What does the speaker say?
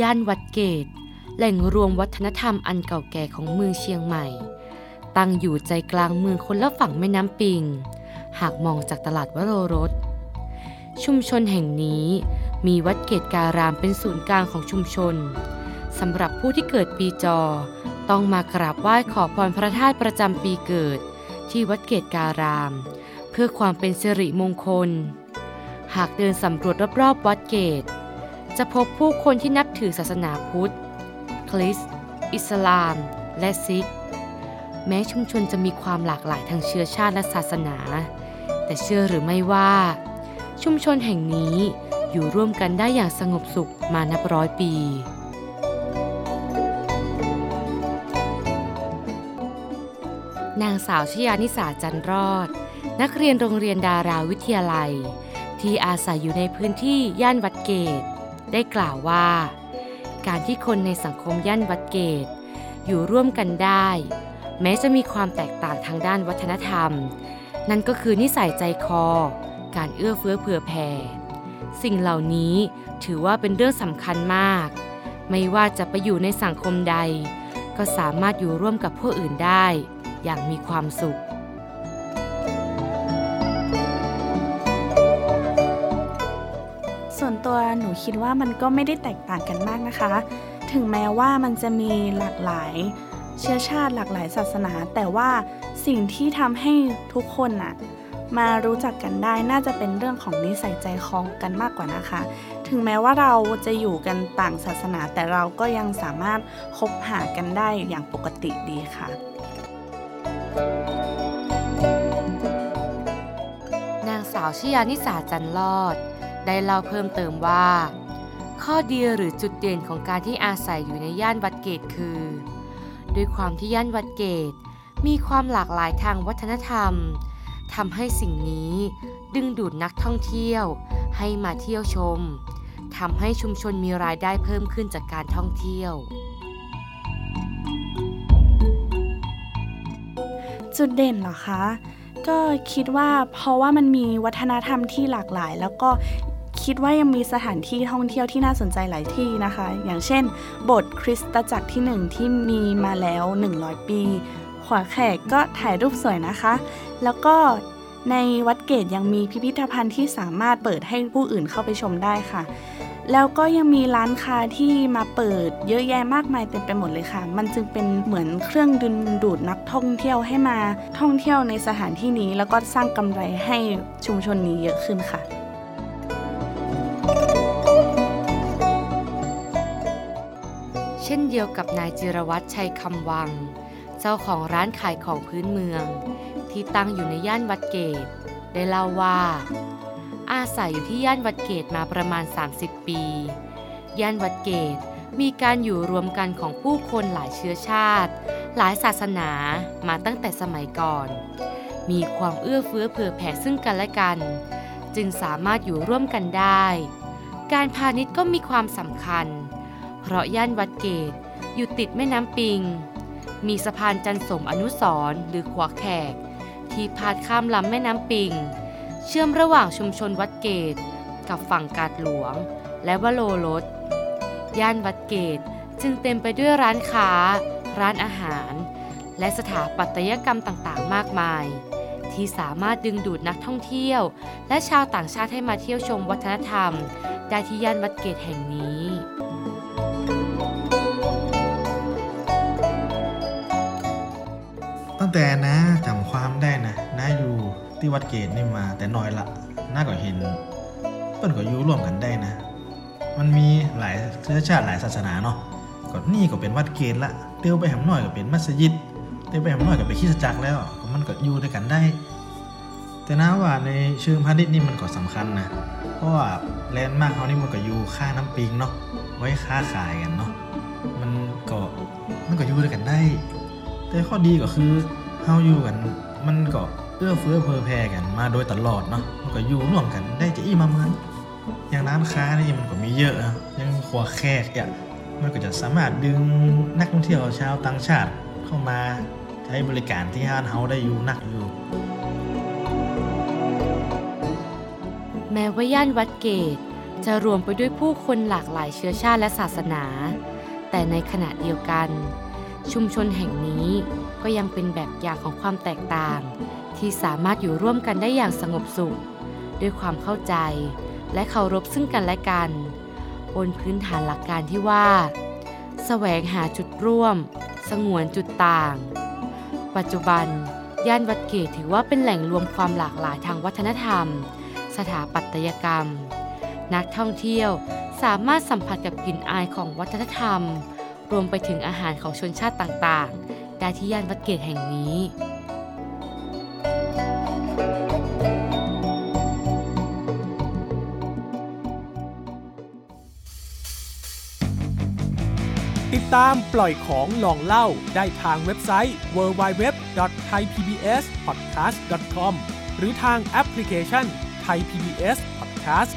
ย่านวัดเกต แหล่งรวมวัฒนธรรมอันเก่าแก่ของเมืองเชียงใหม่ ตั้งอยู่ใจกลางเมืองคนละฝั่งแม่น้ำปิง หากมองจากตลาดวโรรส ชุมชนแห่งนี้มีวัดเกตการามเป็นศูนย์กลางของชุมชนสำหรับผู้ที่เกิดปีจอ ต้องมากราบไหว้ขอพรพระธาตุประจำปีเกิด ที่วัดเกตการาม เพื่อความเป็นสิริมงคล หากเดินสำรวจรอบๆวัดเกต จะพบผู้คนที่นับถือศาสนาพุทธ คริสต์ อิสลาม และซิก แม้ชุมชนจะมีความหลากหลายทางเชื้อชาติและศาสนา แต่เชื่อหรือไม่ว่า ชุมชนแห่งนี้อยู่ร่วมกันได้อย่างสงบสุขมานับร้อยปีนางสาวชยานิสาจันรอด นักเรียนโรงเรียนดาราวิทยาลัย ที่อาศัยอยู่ในพื้นที่ย่านวัดเกต ได้กล่าวว่า การที่คนในสังคมย่านวัดเกต อยู่ร่วมกันได้ แม้จะมีความแตกต่างทางด้านวัฒนธรรม นั่นก็คือนิสัยใจคอ การเอื้อเฟื้อเผื่อแผ่สิ่งเหล่านี้ถือว่าเป็นเรื่องสำคัญมาก ไม่ว่าจะไปอยู่ในสังคมใด ก็สามารถอยู่ร่วมกับผู้อื่นได้ อย่างมีความสุข หนูคิดว่ามันก็ไม่ได้แตกต่างกันมากนะคะ ถึงแม้ว่ามันจะมีหลากหลายเชื้อชาติหลากหลายศาสนา แต่ว่าสิ่งที่ทำให้ทุกคนน่ะมารู้จักกันได้น่าจะเป็นเรื่องของนิสัยใจคอกันมากกว่านะคะ ถึงแม้ว่าเราจะอยู่กันต่างศาสนา แต่เราก็ยังสามารถคบหากันได้อย่างปกติดีค่ะ นางสาวชยานิสาจันลอด ได้เล่าเพิ่มเติมว่า ข้อดีหรือจุดเด่นของการที่อาศัยอยู่ในย่านวัดเกตคือ ด้วยความที่ย่านวัดเกตมีความหลากหลายทางวัฒนธรรมทำให้สิ่งนี้ดึงดูดนักท่องเที่ยว ให้มาเที่ยวชมทำให้ชุมชนมีรายได้เพิ่มขึ้นจากการท่องเที่ยว จุดเด่นเหรอคะ ก็คิดว่าเพราะว่ามันมีวัฒนธรรมที่หลากหลาย แล้วก็ คิดว่ายังมีสถานที่ท่องเที่ยวที่น่าสนใจหลายที่นะคะ อย่างเช่น โบสถ์คริสตจักรที่หนึ่งที่มีมาแล้ว 100 ปี ขวาแขกก็ถ่ายรูปสวยนะคะ แล้วก็ในวัดเกตยังมีพิพิธภัณฑ์ที่สามารถเปิดให้ผู้อื่นเข้าไปชมได้ค่ะ แล้วก็ยังมีร้านค้าที่มาเปิดเยอะแยะมากมายเต็มไปหมดเลยค่ะ มันจึงเป็นเหมือนเครื่องดึงดูดนักท่องเที่ยวให้มาท่องเที่ยวในสถานที่นี้ แล้วก็สร้างกำไรให้ชุมชนนี้เยอะขึ้นค่ะ เช่นเดียวกับนายจิรวัตรชัยคำวัง เจ้าของร้านขายของพื้นเมือง ที่ตั้งอยู่ในย่านวัดเกต ได้เล่าว่า อาศัยอยู่ที่ย่านวัดเกตมาประมาณ 30 ปี ย่านวัดเกตมีการอยู่รวมกันของผู้คนหลายเชื้อชาติ หลายศาสนามาตั้งแต่สมัยก่อน มีความเอื้อเฟื้อเผื่อแผ่ซึ่งกันและกัน จึงสามารถอยู่ร่วมกันได้ การพาณิชย์ก็มีความสำคัญเพราะย่านวัดเกตอยู่ติดแม่น้ำปิง มีสะพานจันสมอนุสรหรือขวาแขก ที่พาดข้ามลำแม่น้ำปิง เชื่อมระหว่างชุมชนวัดเกต กับฝั่งกาดหลวง และวโลรสย่านวัดเกตจึงเต็มไปด้วยร้านค้า ร้านอาหาร และสถาปัตยกรรมต่างๆ มากมาย ที่สามารถดึงดูดนักท่องเที่ยว และชาวต่างชาติให้มาเที่ยวชมวัฒนธรรม ได้ที่ย่านวัดเกตแห่งนี้ แต่นะจำความได้นะน้าอยู่ที่วัดเกตนี่มา แต่น้อยละน้าก็เห็นเปิ้นก็อยู่ร่วมกันได้นะ มันมีหลายเชื้อชาติหลายศาสนาเนาะก็นี่ก็เป็นวัดเกตละเตียวไปหำน้อยก็เป็นมัสยิดเตียวไปหำน้อยก็เป็นคริสตจักรแล้วมันก็อยู่ด้วยกันได้ แต่นะว่าในเชิงพาณิชย์นี่มันก็สำคัญนะเพราะว่าแลนด์มาร์คเขานี่มันก็อยู่ข้างน้ำปิงเนาะไว้ค้าขายกันเนาะมันก็มันก็อยู่ด้วยกันได้ แต่ข้อดีก็คือ เฮาอยู่กัน มันก็เอื้อเฟื้อเผื่อแผ่กันมาโดยตลอดเนาะมันก็อยู่ร่วมกันได้จะอี้มาเหมือนอย่างร้านค้านี่มันก็มีเยอะอะยังครัวแขกเนี่ยมันก็จะสามารถดึงนักท่องเที่ยวชาวต่างชาติเข้ามาใช้บริการที่ห้านเฮาได้อยู่นักอยู่ แม้ว่าย่านวัดเกตจะรวมไปด้วยผู้คนหลากหลายเชื้อชาติและศาสนา แต่ในขณะเดียวกัน ชุมชนแห่งนี้ ก็ยังเป็นแบบอย่างของความแตกต่าง ที่สามารถอยู่ร่วมกันได้อย่างสงบสุข ด้วยความเข้าใจ และเคารพซึ่งกันและกัน บนพื้นฐานหลักการที่ว่าแสวงหาจุดร่วม สงวนจุดต่าง ปัจจุบัน ย่านวัดเกตถือว่าเป็นแหล่งรวมความหลากหลายทางวัฒนธรรม สถาปัตยกรรม นักท่องเที่ยวสามารถสัมผัสกับกลิ่นอายของวัฒนธรรม รวมไปถึงอาหารของชนชาติต่างๆ ได้ที่ย่านวัดเกตแห่งนี้ ติดตามปล่อยของลองเล่าได้ทางเว็บไซต์ www.thaipbspodcast.com หรือทางแอปพลิเคชัน Thai PBS Podcast